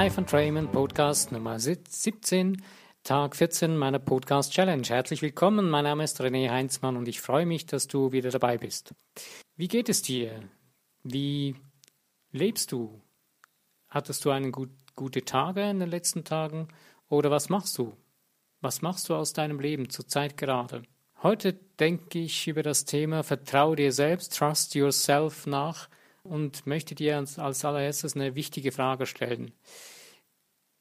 Live and Raymond Podcast Nummer 17, Tag 14 meiner Podcast Challenge. Herzlich willkommen, mein Name ist René Heinzmann und ich freue mich, dass du wieder dabei bist. Wie geht es dir? Wie lebst du? Hattest du einen gut, gute Tage in den letzten Tagen oder was machst du? Was machst du aus deinem Leben zurzeit gerade? Heute denke ich über das Thema Vertraue dir selbst, Trust Yourself nach und möchte dir als, als allererstes eine wichtige Frage stellen.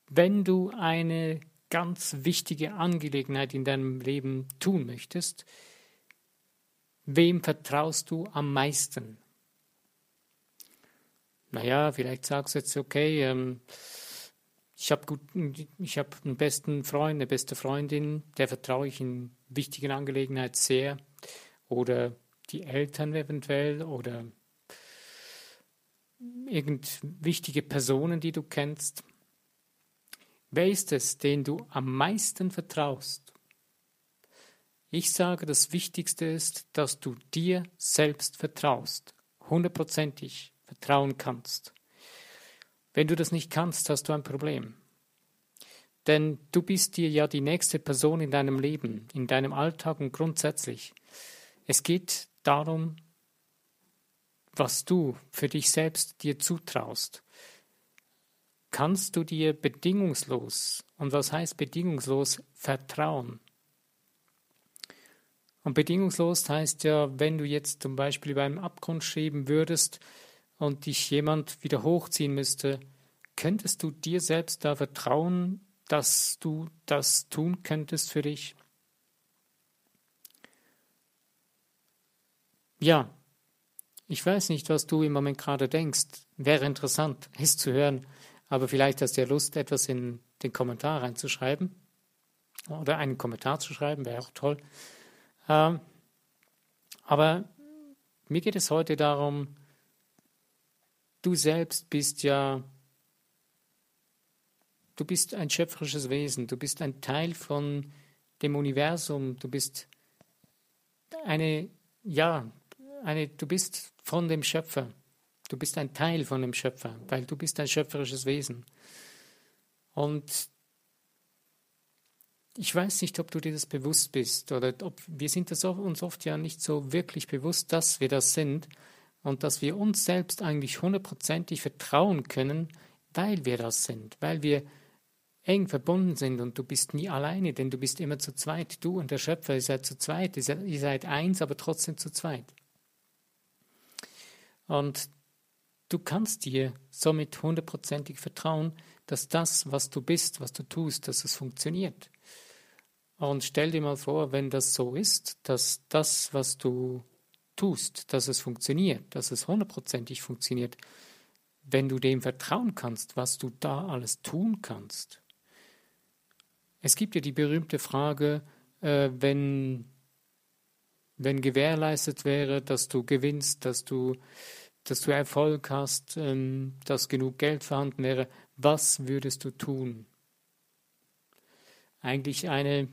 Wenn du eine ganz wichtige Angelegenheit in deinem Leben tun möchtest, wem vertraust du am meisten? Naja, vielleicht sagst du jetzt, okay, ähm, ich habe hab einen besten Freund, eine beste Freundin, der vertraue ich in wichtigen Angelegenheiten sehr. Oder die Eltern eventuell oder irgend wichtige Personen, die du kennst. Wer ist es, den du am meisten vertraust? Ich sage, das Wichtigste ist, dass du dir selbst vertraust, hundertprozentig vertrauen kannst. Wenn du das nicht kannst, hast du ein Problem. Denn du bist dir ja die nächste Person in deinem Leben, in deinem Alltag und grundsätzlich. Es geht darum, was du für dich selbst dir zutraust, kannst du dir bedingungslos, und was heißt bedingungslos, vertrauen. Und bedingungslos heißt ja, wenn du jetzt zum Beispiel einen Abgrund schreiben würdest und dich jemand wieder hochziehen müsste, könntest du dir selbst da vertrauen, dass du das tun könntest für dich? Ja, ich weiß nicht, was du im Moment gerade denkst. Wäre interessant, es zu hören. Aber vielleicht hast du ja Lust, etwas in den Kommentar reinzuschreiben. Oder einen Kommentar zu schreiben, wäre auch toll. Ähm, aber mir geht es heute darum, du selbst bist ja, du bist ein schöpferisches Wesen, du bist ein Teil von dem Universum, du bist eine, ja, eine, du bist von dem Schöpfer. Du bist ein Teil von dem Schöpfer, weil du bist ein schöpferisches Wesen. Und ich weiß nicht, ob du dir das bewusst bist oder ob wir sind das uns oft ja nicht so wirklich bewusst, dass wir das sind und dass wir uns selbst eigentlich hundertprozentig vertrauen können, weil wir das sind, weil wir eng verbunden sind und du bist nie alleine, denn du bist immer zu zweit. Du und der Schöpfer, ihr seid zu zweit, ihr seid eins, aber trotzdem zu zweit. Und du kannst dir somit hundertprozentig vertrauen, dass das, was du bist, was du tust, dass es funktioniert. Und stell dir mal vor, wenn das so ist, dass das, was du tust, dass es funktioniert, dass es hundertprozentig funktioniert, wenn du dem vertrauen kannst, was du da alles tun kannst. Es gibt ja die berühmte Frage, äh, wenn wenn gewährleistet wäre, dass du gewinnst, dass du, dass du Erfolg hast, ähm, dass genug Geld vorhanden wäre, was würdest du tun? Eigentlich eine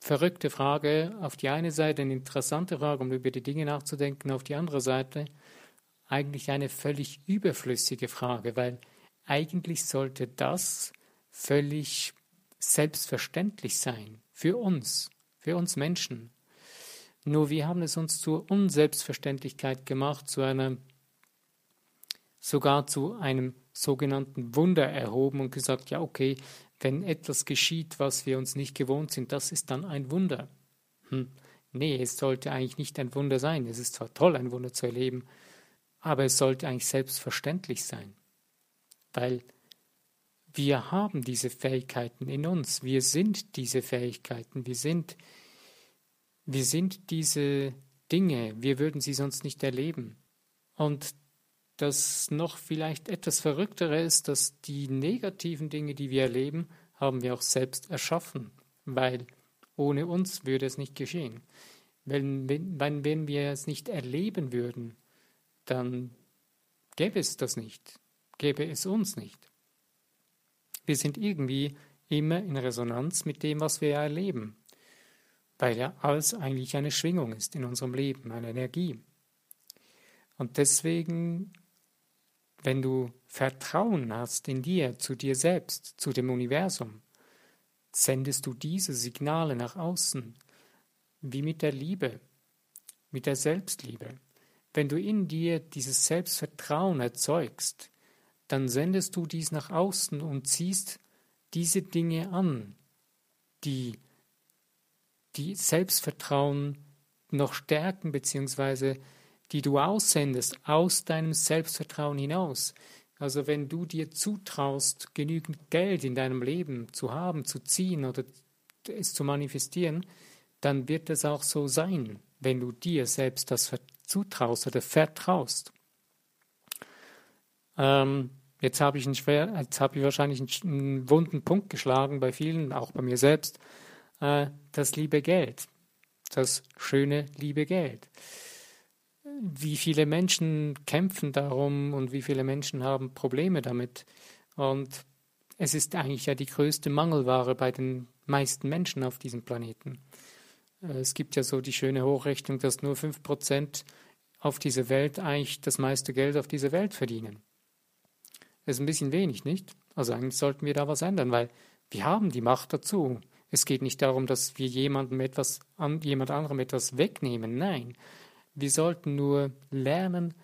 verrückte Frage, auf die eine Seite eine interessante Frage, um über die Dinge nachzudenken, auf die andere Seite eigentlich eine völlig überflüssige Frage, weil eigentlich sollte das völlig selbstverständlich sein für uns, für uns Menschen. Nur wir haben es uns zur Unselbstverständlichkeit gemacht, zu einer, sogar zu einem sogenannten Wunder erhoben und gesagt, ja, okay, wenn etwas geschieht, was wir uns nicht gewohnt sind, das ist dann ein Wunder. Hm. Nee, es sollte eigentlich nicht ein Wunder sein. Es ist zwar toll, ein Wunder zu erleben, aber es sollte eigentlich selbstverständlich sein. Weil wir haben diese Fähigkeiten in uns. Wir sind diese Fähigkeiten. Wir sind wir sind diese Dinge, wir würden sie sonst nicht erleben. Und das noch vielleicht etwas Verrücktere ist, dass die negativen Dinge, die wir erleben, haben wir auch selbst erschaffen, weil ohne uns würde es nicht geschehen. Wenn, wenn, wenn wir es nicht erleben würden, dann gäbe es das nicht, gäbe es uns nicht. Wir sind irgendwie immer in Resonanz mit dem, was wir erleben weil ja alles eigentlich eine Schwingung ist in unserem Leben, eine Energie. Und deswegen wenn du Vertrauen hast in dir, zu dir selbst, zu dem Universum, sendest du diese Signale nach außen, wie mit der Liebe, mit der Selbstliebe. Wenn du in dir dieses Selbstvertrauen erzeugst, dann sendest du dies nach außen und ziehst diese Dinge an, die die Selbstvertrauen noch stärken, beziehungsweise die du aussendest aus deinem Selbstvertrauen hinaus. Also wenn du dir zutraust, genügend Geld in deinem Leben zu haben, zu ziehen oder es zu manifestieren, dann wird es auch so sein, wenn du dir selbst das zutraust oder vertraust. Ähm, jetzt habe ich, habe ich wahrscheinlich einen, einen, wunden Punkt geschlagen bei vielen, auch bei mir selbst, äh, das liebe Geld, das schöne liebe Geld wie viele Menschen kämpfen darum und wie viele Menschen haben Probleme damit. Und es ist eigentlich ja die größte Mangelware bei den meisten Menschen auf diesem Planeten. Äh, es gibt ja so die schöne Hochrechnung, dass nur 5% auf dieser Welt eigentlich das meiste Geld auf dieser Welt verdienen. Das ist ein bisschen wenig, nicht? Also eigentlich sollten wir da was ändern, weil wir haben die Macht dazu. Es geht nicht darum, dass wir jemandem etwas, jemand anderem etwas wegnehmen. Nein, wir sollten nur lernen,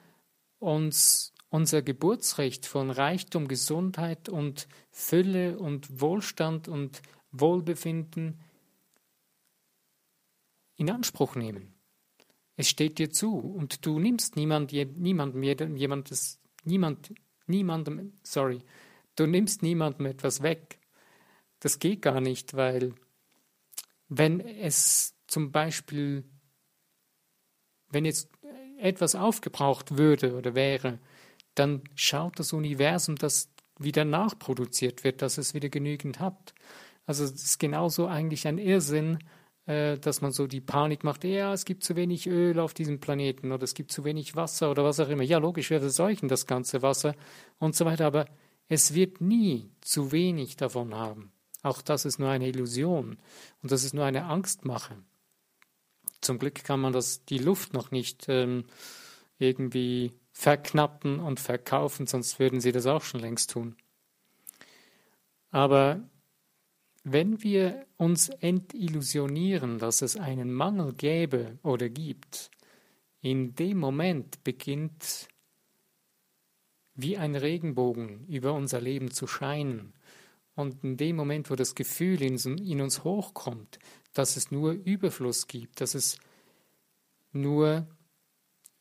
uns unser Geburtsrecht von Reichtum, Gesundheit und Fülle und Wohlstand und Wohlbefinden in Anspruch nehmen. Es steht dir zu und du nimmst niemand, niemandem, jemandes, niemand, niemandem, sorry, du nimmst niemandem etwas weg. Das geht gar nicht, weil wenn es zum Beispiel wenn jetzt etwas aufgebraucht würde oder wäre, dann schaut das Universum, dass wieder nachproduziert wird, dass es wieder genügend hat. Also es ist genauso eigentlich ein Irrsinn, äh, dass man so die Panik macht, ja, es gibt zu wenig Öl auf diesem Planeten oder es gibt zu wenig Wasser oder was auch immer. Ja, logisch, wir verseuchen das ganze Wasser und so weiter, aber es wird nie zu wenig davon haben. Auch das ist nur eine Illusion und das ist nur eine Angstmache. Zum Glück kann man das, die Luft noch nicht ähm, irgendwie verknappen und verkaufen, sonst würden sie das auch schon längst tun. Aber wenn wir uns entillusionieren, dass es einen Mangel gäbe oder gibt, in dem Moment beginnt wie ein Regenbogen über unser Leben zu scheinen. Und in dem Moment, wo das Gefühl in, uns hochkommt, dass es nur Überfluss gibt, dass es nur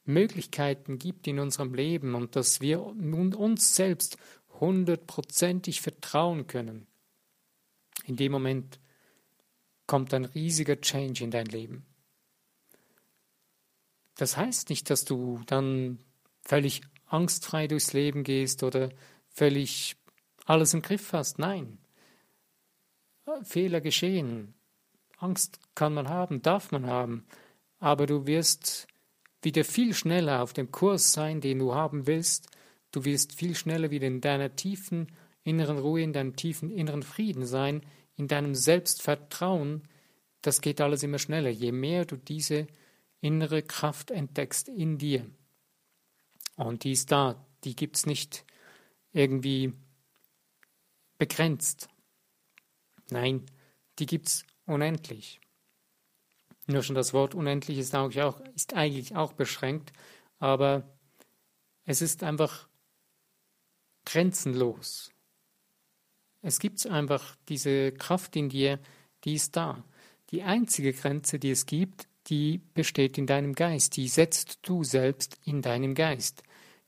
Möglichkeiten gibt in unserem Leben und dass wir uns selbst hundertprozentig vertrauen können. In dem Moment kommt ein riesiger Change in dein Leben. Das heißt nicht, dass du dann völlig angstfrei durchs Leben gehst oder völlig alles im Griff hast. Nein. Fehler geschehen. Angst kann man haben, darf man haben, aber du wirst wieder viel schneller auf dem Kurs sein, den du haben willst. Du wirst viel schneller wieder in deiner tiefen inneren Ruhe, in deinem tiefen inneren Frieden sein, in deinem Selbstvertrauen. Das geht alles immer schneller, je mehr du diese innere Kraft entdeckst in dir. Und die ist da, die gibt es nicht irgendwie begrenzt. Nein, die gibt es unendlich. Nur schon das Wort unendlich ist eigentlich auch, ist eigentlich auch beschränkt, aber es ist einfach grenzenlos. Es gibt einfach diese Kraft in dir, die ist da. Die einzige Grenze, die es gibt, die besteht in deinem Geist, die setzt du selbst in deinem Geist.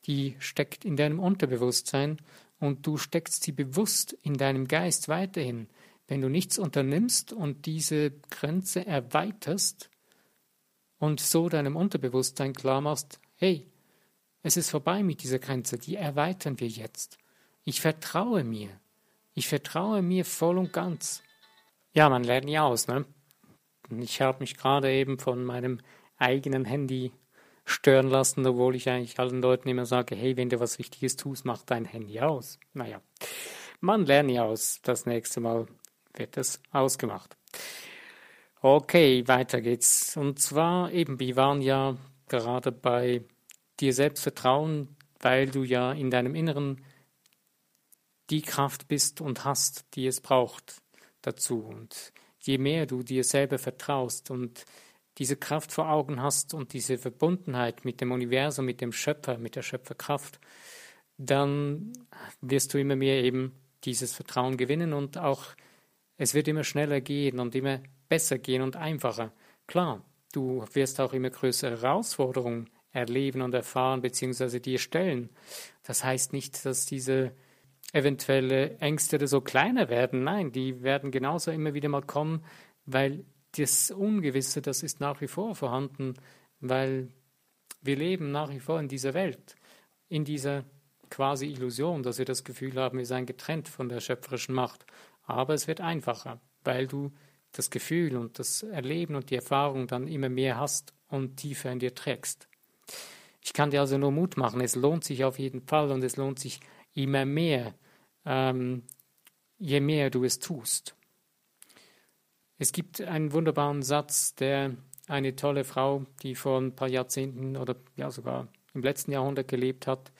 Die steckt in deinem Unterbewusstsein und du steckst sie bewusst in deinem Geist weiterhin. Wenn du nichts unternimmst und diese Grenze erweiterst und so deinem Unterbewusstsein klar machst, hey, es ist vorbei mit dieser Grenze, die erweitern wir jetzt. Ich vertraue mir. Ich vertraue mir voll und ganz. Ja, man lernt nie aus, ne? Ich habe mich gerade eben von meinem eigenen Handy stören lassen, obwohl ich eigentlich allen Leuten immer sage, hey, wenn du was Wichtiges tust, mach dein Handy aus. Naja, man lernt nie aus. Das nächste Mal wird es ausgemacht. Okay, weiter geht's. Und zwar eben, wir waren ja gerade bei dir selbst vertrauen, weil du ja in deinem Inneren die Kraft bist und hast, die es braucht dazu. Und je mehr du dir selber vertraust und diese Kraft vor Augen hast und diese Verbundenheit mit dem Universum, mit dem Schöpfer, mit der Schöpferkraft, dann wirst du immer mehr eben dieses Vertrauen gewinnen und auch es wird immer schneller gehen und immer besser gehen und einfacher. Klar, du wirst auch immer größere Herausforderungen erleben und erfahren bzw. dir stellen. Das heißt nicht, dass diese eventuelle Ängste so kleiner werden. Nein, die werden genauso immer wieder mal kommen, weil das Ungewisse, das ist nach wie vor vorhanden, weil wir leben nach wie vor in dieser Welt, in dieser quasi Illusion, dass wir das Gefühl haben, wir seien getrennt von der schöpferischen Macht. Aber es wird einfacher, weil du das Gefühl und das Erleben und die Erfahrung dann immer mehr hast und tiefer in dir trägst. Ich kann dir also nur Mut machen. Es lohnt sich auf jeden Fall und es lohnt sich immer mehr, ähm, je mehr du es tust. Es gibt einen wunderbaren Satz, der eine tolle Frau, die vor ein paar Jahrzehnten oder ja sogar im letzten Jahrhundert gelebt hat,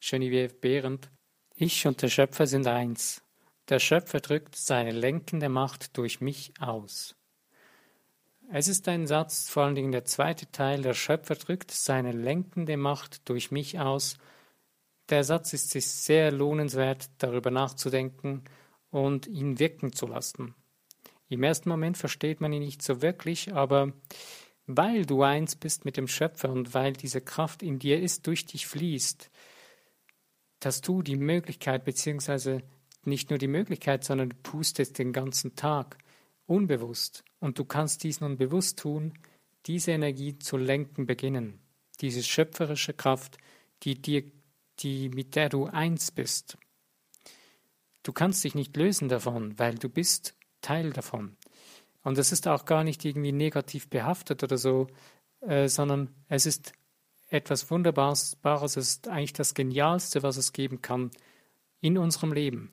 Genevieve Behrendt, ich und der Schöpfer sind eins. Der Schöpfer drückt seine lenkende Macht durch mich aus. Es ist ein Satz, vor allen Dingen der zweite Teil, der Schöpfer drückt seine lenkende Macht durch mich aus. Der Satz ist sich sehr lohnenswert, darüber nachzudenken und ihn wirken zu lassen. Im ersten Moment versteht man ihn nicht so wirklich, aber weil du eins bist mit dem Schöpfer und weil diese Kraft in dir ist, durch dich fließt, dass du die Möglichkeit, beziehungsweise nicht nur die Möglichkeit, sondern du tust es den ganzen Tag, unbewusst. Und du kannst dies nun bewusst tun, diese Energie zu lenken beginnen. Diese schöpferische Kraft, die dir, die, mit der du eins bist. Du kannst dich nicht lösen davon, weil du bist Teil davon. Und es ist auch gar nicht irgendwie negativ behaftet oder so, äh, sondern es ist etwas Wunderbares, es ist eigentlich das Genialste, was es geben kann in unserem Leben.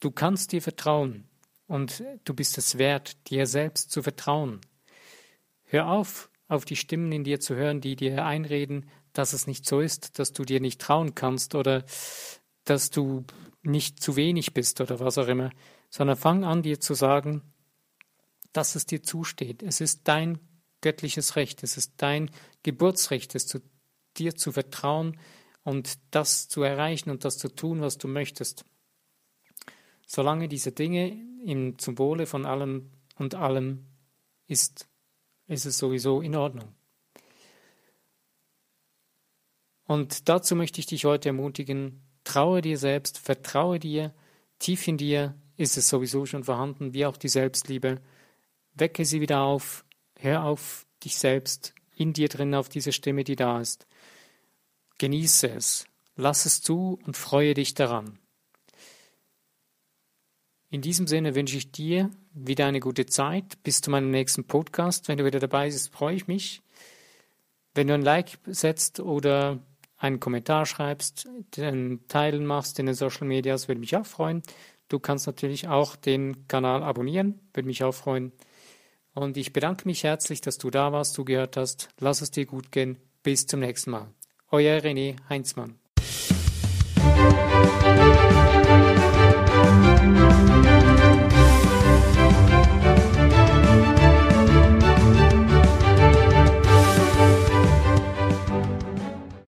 Du kannst dir vertrauen und du bist es wert, dir selbst zu vertrauen. Hör auf, auf die Stimmen in dir zu hören, die dir einreden, dass es nicht so ist, dass du dir nicht trauen kannst oder dass du nicht zu wenig bist oder was auch immer, sondern fang an dir zu sagen, dass es dir zusteht. Es ist dein göttliches Recht, es ist dein Geburtsrecht, es zu dir zu vertrauen und das zu erreichen und das zu tun, was du möchtest. Solange diese Dinge im, zum Wohle von allem und allem ist, ist es sowieso in Ordnung. Und dazu möchte ich dich heute ermutigen, traue dir selbst, vertraue dir, tief in dir ist es sowieso schon vorhanden, wie auch die Selbstliebe. Wecke sie wieder auf, hör auf dich selbst, in dir drin auf diese Stimme, die da ist. Genieße es, lass es zu und freue dich daran. In diesem Sinne wünsche ich dir wieder eine gute Zeit. Bis zu meinem nächsten Podcast. Wenn du wieder dabei bist, freue ich mich. Wenn du ein Like setzt oder einen Kommentar schreibst, den Teilen machst in den Social Medias, würde mich auch freuen. Du kannst natürlich auch den Kanal abonnieren, würde mich auch freuen. Und ich bedanke mich herzlich, dass du da warst, zugehört hast. Lass es dir gut gehen. Bis zum nächsten Mal. Euer René Heinzmann.